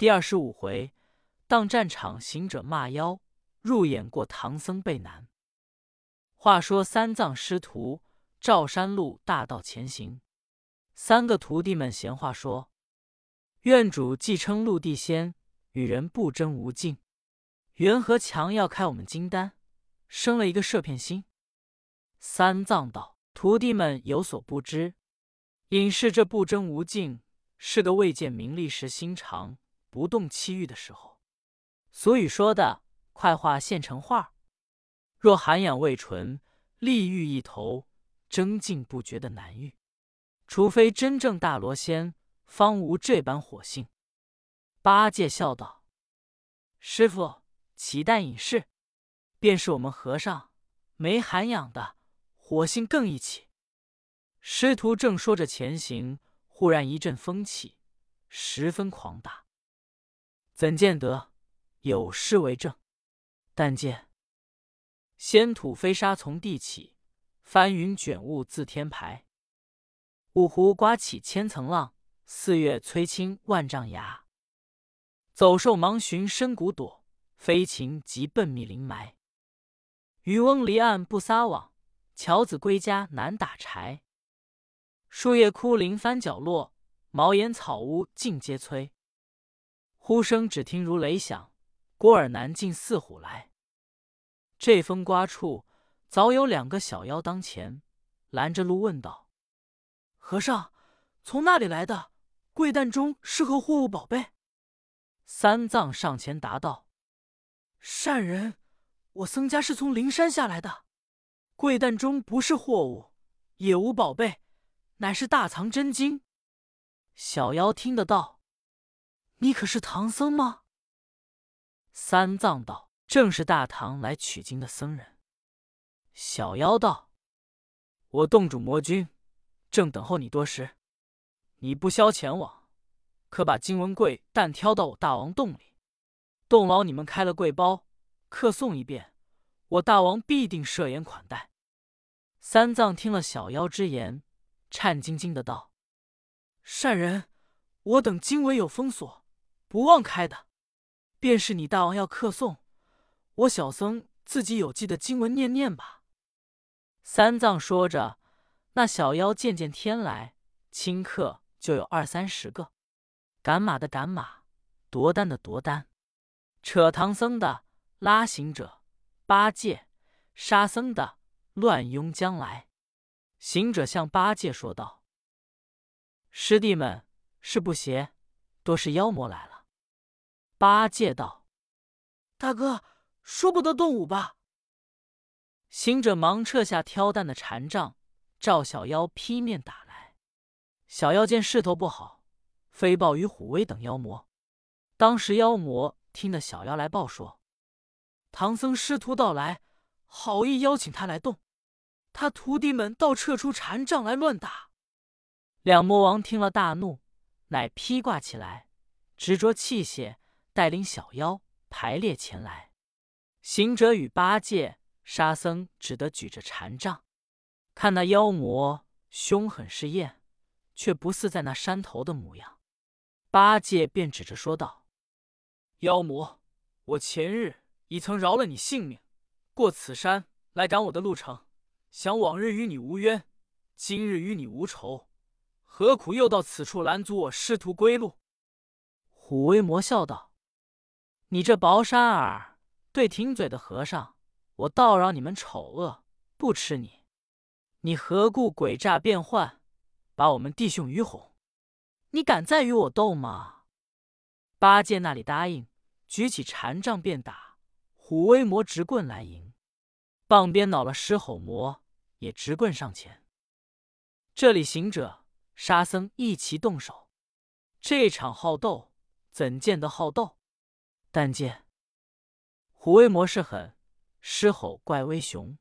第二十五回，当战场行者骂妖，入眼过唐僧背难。话说三藏师徒照山路大道前行，三个徒弟们闲话说：“院主既称陆地仙，与人不争无尽，缘何强要开我们金丹，生了一个摄片心？”三藏道：“徒弟们有所不知，隐士这不争无尽，是个未见名利时心肠。”不动气欲的时候，俗语说的“快画现成画”，若涵养未纯，利欲一头，争竞不绝的难遇。除非真正大罗仙，方无这般火性。八戒笑道：“师傅，岂但隐士，便是我们和尚，没涵养的，火性更一起。”师徒正说着前行，忽然一阵风起，十分狂大。怎见得有诗为证？但见仙土飞沙从地起，翻云卷雾自天排。五湖刮起千层浪，四月摧青万丈崖。走兽忙寻深谷躲，飞禽急奔密林埋。渔翁离岸不撒网，樵子归家难打柴。树叶枯林翻角落，茅檐草屋尽皆摧。呼声只听如雷响，郭尔南进似虎来。这风刮处，早有两个小妖当前，拦着路问道：“和尚，从那里来的？贵担中是何货物宝贝？”三藏上前答道：“善人，我僧家是从灵山下来的，贵担中不是货物，也无宝贝，乃是大藏真经。”小妖听得道。你可是唐僧吗？三藏道：“正是大唐来取经的僧人。”小妖道：“我洞主魔君正等候你多时，你不消前往，可把经文柜担挑到我大王洞里，洞老你们开了柜包，客送一遍，我大王必定设宴款待。”三藏听了小妖之言，颤兢兢的道：“善人，我等经文有封锁。”不忘开的，便是你大王要客送，我小僧自己有记的经文念念吧。三藏说着，那小妖渐渐天来，顷刻就有二三十个，赶马的赶马，夺丹的夺丹，扯唐僧的，拉行者，八戒、沙僧的，乱拥将来。行者向八戒说道：“师弟们是不邪，多是妖魔来了。”八戒道：“大哥，说不得动武吧？”行者忙撤下挑担的禅杖，照小妖劈面打来。小妖见势头不好，飞报与虎威等妖魔。当时妖魔听得小妖来报说，唐僧师徒到来，好意邀请他来动。他徒弟们倒撤出禅杖来乱打。两魔王听了大怒，乃披挂起来，执着器械。带领小妖排列前来，行者与八戒、沙僧只得举着禅杖，看那妖魔凶狠是焰，却不似在那山头的模样。八戒便指着说道：“妖魔，我前日已曾饶了你性命，过此山来赶我的路程，想往日与你无冤，今日与你无仇，何苦又到此处拦阻我师徒归路？”虎威魔笑道。你这薄山儿对挺嘴的和尚，我倒饶你们丑恶，不吃你。你何故诡诈变幻，把我们弟兄愚哄？你敢再与我斗吗？八戒那里答应，举起禅杖便打。虎威魔直棍来迎，棒边恼了狮吼魔，也直棍上前。这里行者、沙僧一齐动手，这场好斗，怎见得好斗？但见虎威魔势狠，狮吼怪威雄，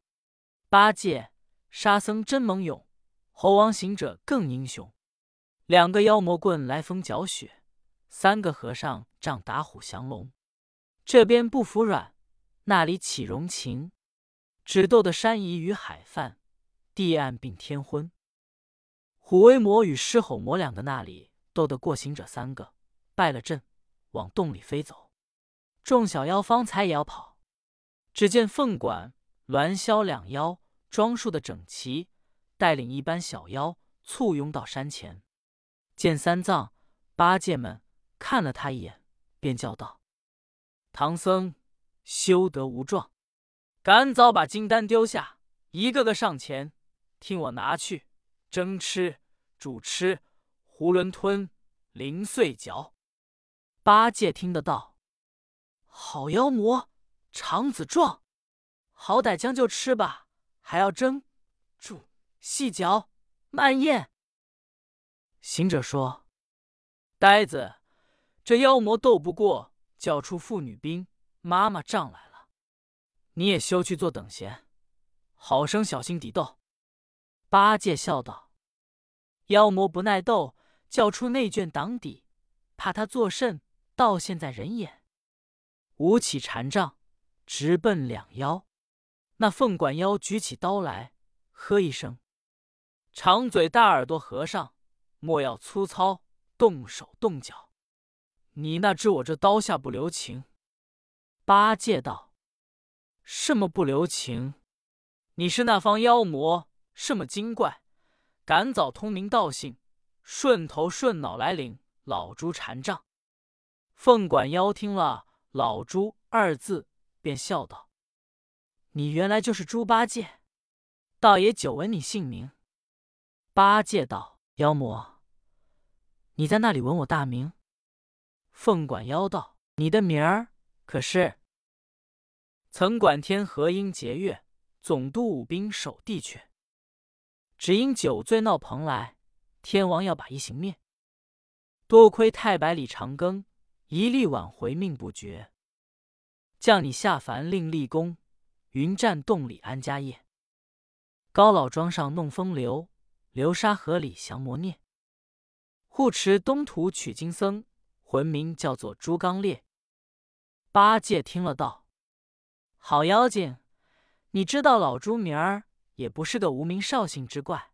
八戒、沙僧真猛勇，猴王行者更英雄。两个妖魔棍来风搅雪，三个和尚仗打虎降龙。这边不服软，那里起容情，只斗得山移与海泛，地暗并天昏。虎威魔与狮吼魔两个那里斗得过行者三个，败了阵。往洞里飞走。众小妖方才也要跑，只见凤管、栾霄两妖装束的整齐，带领一班小妖簇拥到山前。见三藏、八戒们看了他一眼，便叫道：“唐僧，休得无状！赶早把金丹丢下，一个个上前，听我拿去蒸吃、煮吃、囫囵吞、零碎嚼。”八戒听得道：“好妖魔，肠子壮，好歹将就吃吧，还要蒸、煮、细嚼、慢咽。”行者说：“呆子，这妖魔斗不过，叫出妇女兵、妈妈仗来了，你也休去做等闲，好生小心抵斗。”八戒笑道：“妖魔不耐斗，叫出内眷挡底，怕他作甚？到现在人眼，舞起禅杖，直奔两妖。那凤管妖举起刀来，喝一声：‘长嘴大耳朵和尚！’”莫要粗糙，动手动脚。你那知我这刀下不留情？八戒道：“什么不留情？你是那方妖魔，什么精怪？赶早通名道姓，顺头顺脑来领老猪禅杖。”凤管妖听了“老猪”二字，便笑道：“你原来就是猪八戒，倒也久闻你姓名。”八戒道。妖魔，你在那里闻我大名？凤管妖道：“你的名儿可是？曾管天河阴节月，总督武兵守地阙。只因酒醉闹蓬莱，天王要把一行灭。多亏太白李长庚一力挽回命不绝，降你下凡令立功，云栈洞里安家业，高老庄上弄风流。”流沙河里降魔孽，护持东土取经僧，魂名叫做朱刚烈。八戒听了道：“好妖精，你知道老朱名儿也不是个无名少姓之怪，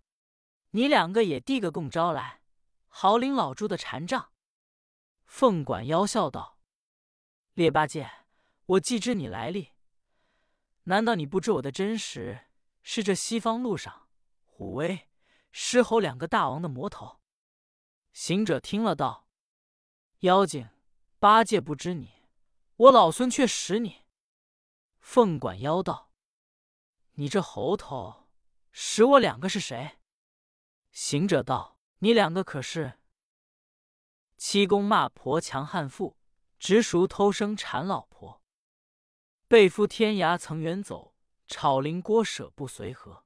你两个也递个供招来，好领老朱的禅杖。”凤管妖笑道：“列八戒，我既知你来历，难道你不知我的真实是这西方路上虎威？”狮吼两个大王的魔头，行者听了道：“妖精，八戒不知你，我老孙却识你。”凤管妖道：“你这猴头，识我两个是谁？”行者道：“你两个可是七公骂婆强悍妇，直熟偷生缠老婆，背夫天涯曾远走，炒灵锅舍不随和。”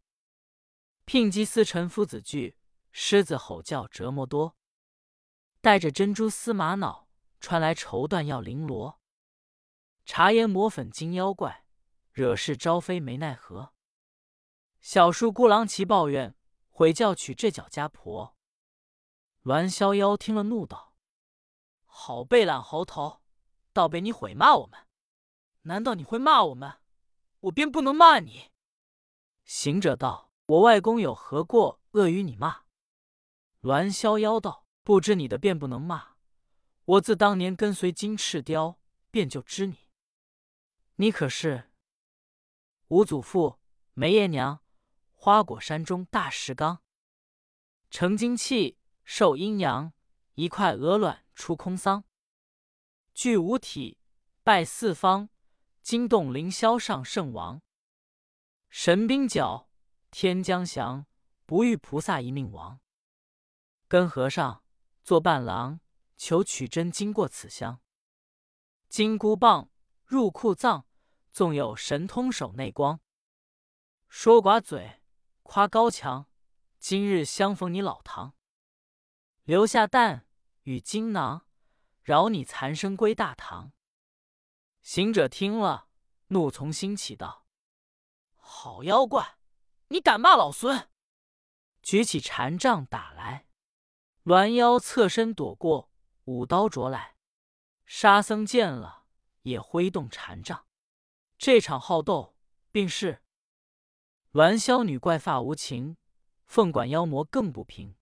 聘姬司晨夫子惧，狮子吼叫折磨多。带着珍珠丝玛瑙，穿来绸缎要绫罗。茶颜抹粉金妖怪，惹事招非没奈何。小叔孤狼齐抱怨，悔教娶这脚家婆。栾逍遥听了怒道：“好背懒猴头，倒被你毁骂我们！难道你会骂我们，我便不能骂你？”行者道。我外公有何过恶与你骂？栾逍遥道：“不知你的便不能骂。我自当年跟随金翅雕，便就知你。你可是五祖父、梅爷娘、花果山中大石刚，成精气，受阴阳，一块鹅卵出空桑，具五体，拜四方，惊动凌霄上圣王，神兵角。”天将降，不遇菩萨一命亡。跟和尚做伴郎，求取真经过此香。金箍棒入库藏，纵有神通手内光。说寡嘴，夸高强。今日相逢你老唐，留下蛋与金囊，饶你残生归大唐。行者听了，怒从心起，道：“好妖怪！”你敢骂老孙！举起禅杖打来，栾妖侧身躲过，舞刀啄来。沙僧见了，也挥动禅杖。这场好斗，并是栾霄女怪发无情，凤管妖魔更不平。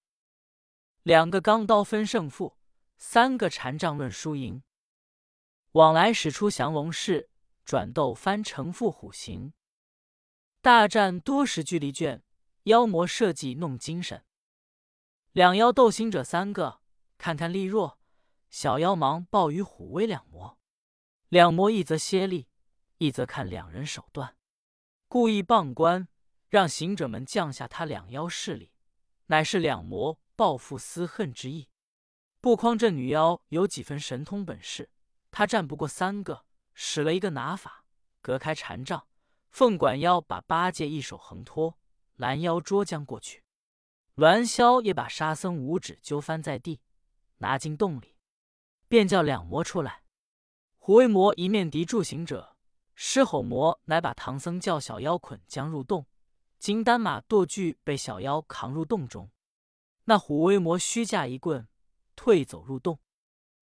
两个钢刀分胜负，三个禅杖论输赢。往来使出降龙式，转斗翻成覆虎形。大战多时距离卷，妖魔设计弄精神。两妖斗行者三个，看看力弱，小妖忙报与虎威两魔。两魔一则歇力，一则看两人手段，故意傍观，让行者们降下他两妖势力，乃是两魔报复私恨之意。不匡这女妖有几分神通本事，她战不过三个，使了一个拿法，隔开禅杖。凤管妖把八戒一手横拖，拦腰捉将过去。栾霄也把沙僧五指揪翻在地，拿进洞里，便叫两魔出来。虎威魔一面敌住行者，狮吼魔乃把唐僧叫小妖捆将入洞，金丹马堕具被小妖扛入洞中。那虎威魔虚架一棍，退走入洞。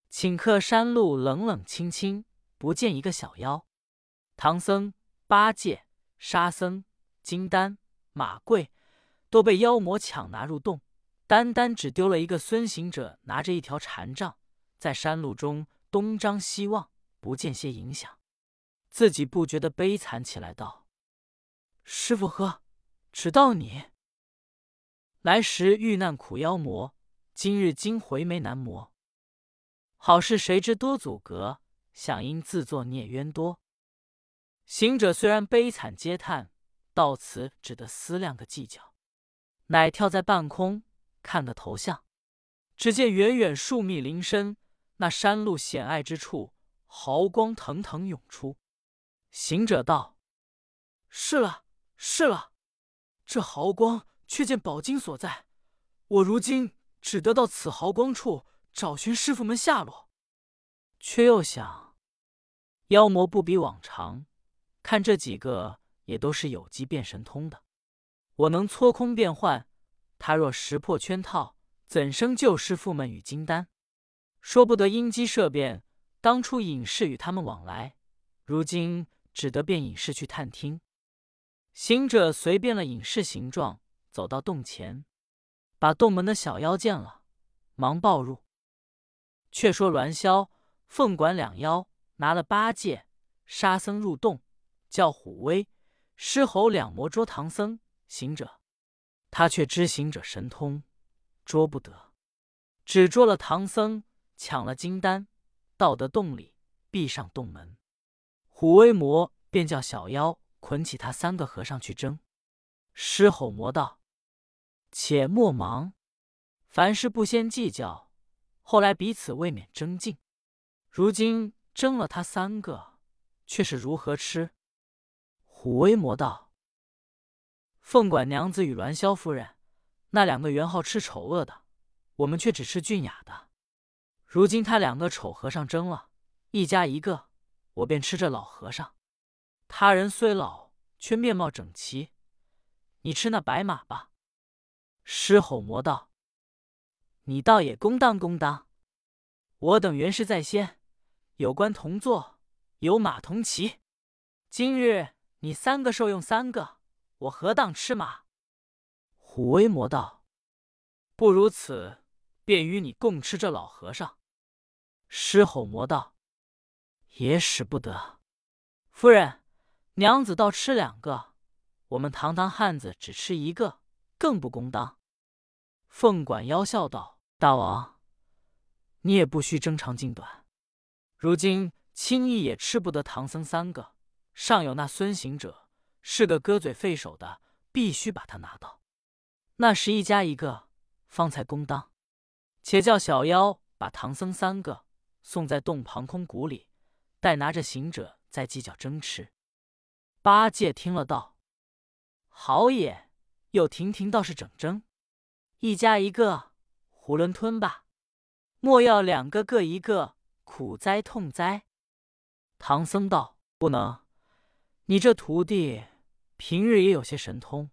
顷刻山路冷冷清清，不见一个小妖。唐僧、八戒、沙僧、金丹、马贵。都被妖魔抢拿入洞，单单只丢了一个孙行者，拿着一条禅杖，在山路中东张西望，不见些影响，自己不觉得悲惨起来，道：“师傅呵，只道你来时遇难苦妖魔，今日惊回眉难磨。好事谁知多阻隔，想因自作孽冤多。”行者虽然悲惨嗟叹，到此只得思量个计较。乃跳在半空，看个头像，只见远远树密林深，那山路险隘之处，毫光腾腾涌出。行者道：“是了，是了，这毫光却见宝金所在。我如今只得到此毫光处找寻师傅们下落。”却又想，妖魔不比往常，看这几个也都是有机变神通的。我能搓空变幻，他若识破圈套，怎生救师傅们与金丹？说不得因机设变，当初隐士与他们往来，如今只得变隐士去探听。行者随变了隐士形状，走到洞前，把洞门的小妖见了，忙抱入。却说栾霄、凤管两妖拿了八戒、沙僧入洞，叫虎威、狮吼两魔捉唐僧。行者，他却知行者神通，捉不得，只捉了唐僧，抢了金丹，到得洞里，闭上洞门。虎威魔便叫小妖捆起他三个和尚去争。狮吼魔道：“且莫忙，凡事不先计较，后来彼此未免争竞。如今争了他三个，却是如何吃？”虎威魔道。凤管娘子与栾霄夫人，那两个原好吃丑恶的，我们却只吃俊雅的。如今他两个丑和尚争了，一家一个，我便吃这老和尚。他人虽老，却面貌整齐。你吃那白马吧。狮吼魔道：“你倒也公当公当。我等原是在先，有官同坐，有马同骑。今日你三个受用三个。”我何当吃马？虎威魔道：“不如此，便与你共吃这老和尚。”狮吼魔道：“也使不得。夫人，娘子倒吃两个，我们堂堂汉子只吃一个，更不公当。”凤管妖笑道：“大王，你也不需争长进短。如今轻易也吃不得唐僧三个，尚有那孙行者。”是个割嘴废手的，必须把他拿到。那时一家一个，方才公当。且叫小妖把唐僧三个送在洞旁空谷里，待拿着行者再计较争吃。八戒听了道：“好也，又亭亭倒是整争。一家一个，囫囵吞吧。莫要两个各一个，苦哉痛哉。”唐僧道：“不能，你这徒弟。”平日也有些神通，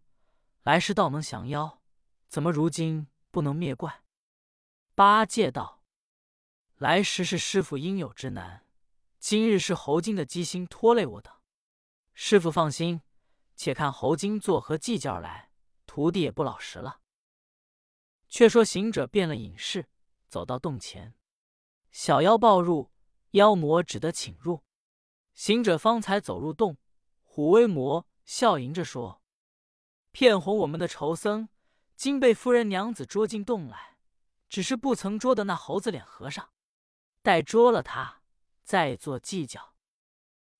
来世倒能降妖，怎么如今不能灭怪？八戒道：“来时是师傅应有之难，今日是猴精的机心拖累我等。师傅放心，且看猴精作何计较来，徒弟也不老实了。”却说行者变了隐士，走到洞前，小妖抱入，妖魔只得请入。行者方才走入洞，虎威魔笑迎着说：“骗哄我们的仇僧，今被夫人娘子捉进洞来，只是不曾捉的那猴子脸和尚。待捉了他，再做计较。”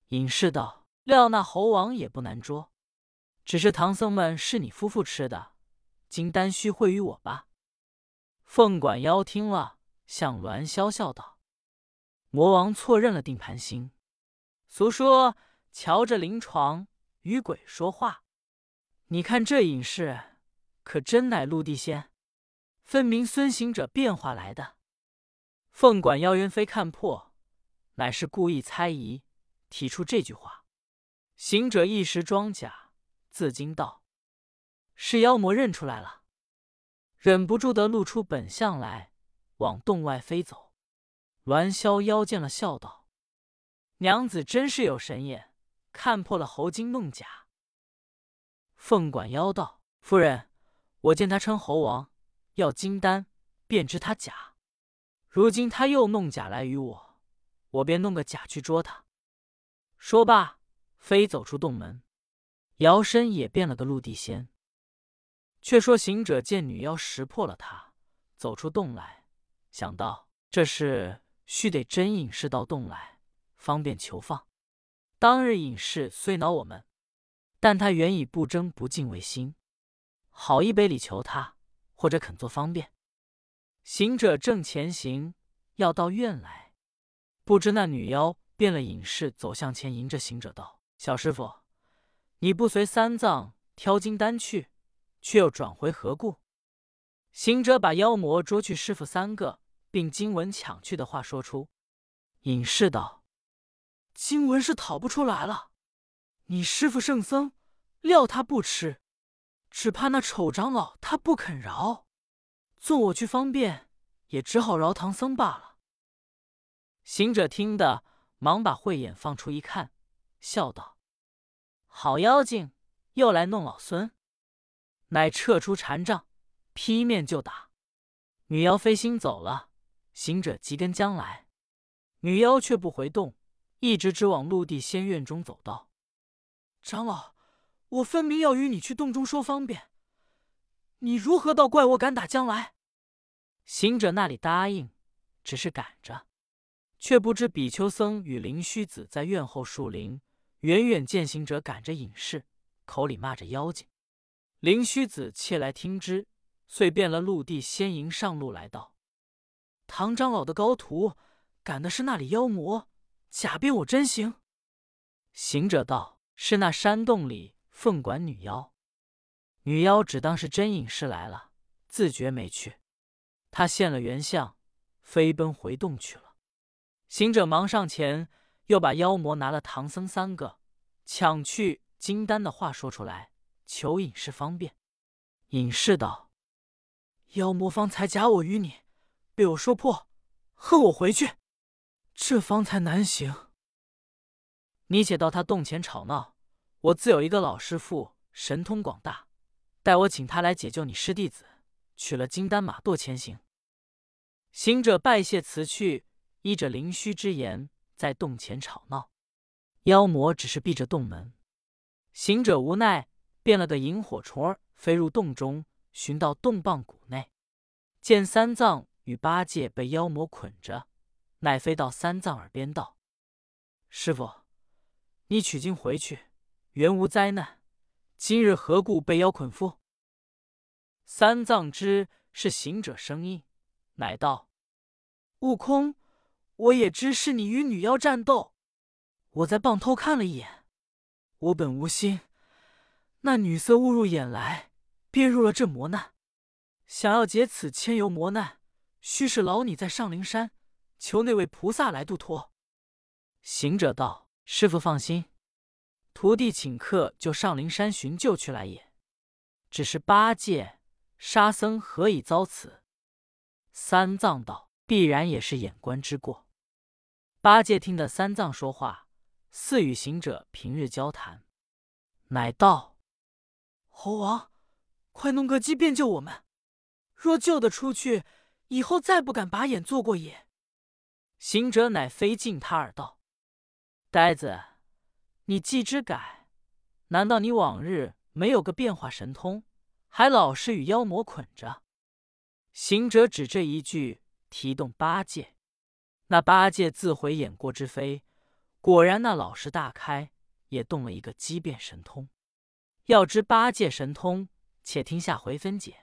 隐士道：“料那猴王也不难捉，只是唐僧们是你夫妇吃的，今丹须会于我吧。”凤管妖听了，向栾霄笑道：“魔王错认了定盘星。”俗说：“瞧着灵床与鬼说话。”你看这隐士，可真乃陆地仙，分明孙行者变化来的。凤管妖元非看破，乃是故意猜疑，提出这句话。行者一时装假，自惊道：“是妖魔认出来了，忍不住的露出本相来，往洞外飞走。”栾霄妖见了，笑道。娘子真是有神眼，看破了猴精弄假。凤管妖道：“夫人，我见他称猴王，要金丹，便知他假。如今他又弄假来与我，我便弄个假去捉他。”说罢，飞走出洞门，摇身也变了个陆地仙。却说行者见女妖识破了他，走出洞来，想到这事须得真隐士到洞来。方便求放。当日隐士虽恼我们，但他原以不争不敬为心，好一杯里求他，或者肯做方便。行者正前行，要到院来，不知那女妖变了隐士，走向前迎着行者道：“小师傅，你不随三藏挑金丹去，却又转回何故？”行者把妖魔捉去师傅三个，并经文抢去的话说出。隐士道。经文是讨不出来了，你师傅圣僧料他不吃，只怕那丑长老他不肯饶，纵我去方便，也只好饶唐僧罢了。行者听得，忙把慧眼放出一看，笑道：“好妖精，又来弄老孙！”乃撤出禅杖，劈面就打。女妖飞心走了，行者急跟将来，女妖却不回洞。一直直往陆地仙院中走道。长老，我分明要与你去洞中说方便，你如何倒怪我敢打将来？行者那里答应，只是赶着，却不知比丘僧与灵虚子在院后树林，远远见行者赶着隐士，口里骂着妖精。灵虚子窃来听之，遂变了陆地仙迎上路来道：“唐长老的高徒赶的是那里妖魔。”假变我真形，行者道：“是那山洞里凤管女妖。”女妖只当是真隐士来了，自觉没趣。他现了原相，飞奔回洞去了。行者忙上前，又把妖魔拿了唐僧三个，抢去金丹的话说出来，求隐士方便。隐士道：“妖魔方才假我与你，被我说破，恨我回去。”这方才难行。你且到他洞前吵闹，我自有一个老师傅，神通广大，待我请他来解救你师弟子，取了金丹马舵前行。行者拜谢辞去，依着灵虚之言，在洞前吵闹。妖魔只是闭着洞门，行者无奈，变了个萤火虫儿，飞入洞中，寻到洞蚌谷内，见三藏与八戒被妖魔捆着。乃飞到三藏耳边道：“师傅，你取经回去，原无灾难。今日何故被妖捆缚？”三藏知是行者声音，乃道：“悟空，我也知是你与女妖战斗。我在棒偷看了一眼，我本无心，那女色误入眼来，便入了这磨难。想要解此千由磨难，须是劳你在上灵山。”求那位菩萨来度脱。行者道：“师傅放心，徒弟请客就上灵山寻救去来也。只是八戒、沙僧何以遭此？”三藏道：“必然也是眼观之过。”八戒听得三藏说话，似与行者平日交谈，乃道：“猴王，快弄个机变救我们！若救得出去，以后再不敢把眼做过也。”行者乃飞进他耳道：“呆子，你既知改，难道你往日没有个变化神通，还老是与妖魔捆着？”行者只这一句，提动八戒，那八戒自回眼过之飞，果然那老实大开，也动了一个机变神通。要知八戒神通，且听下回分解。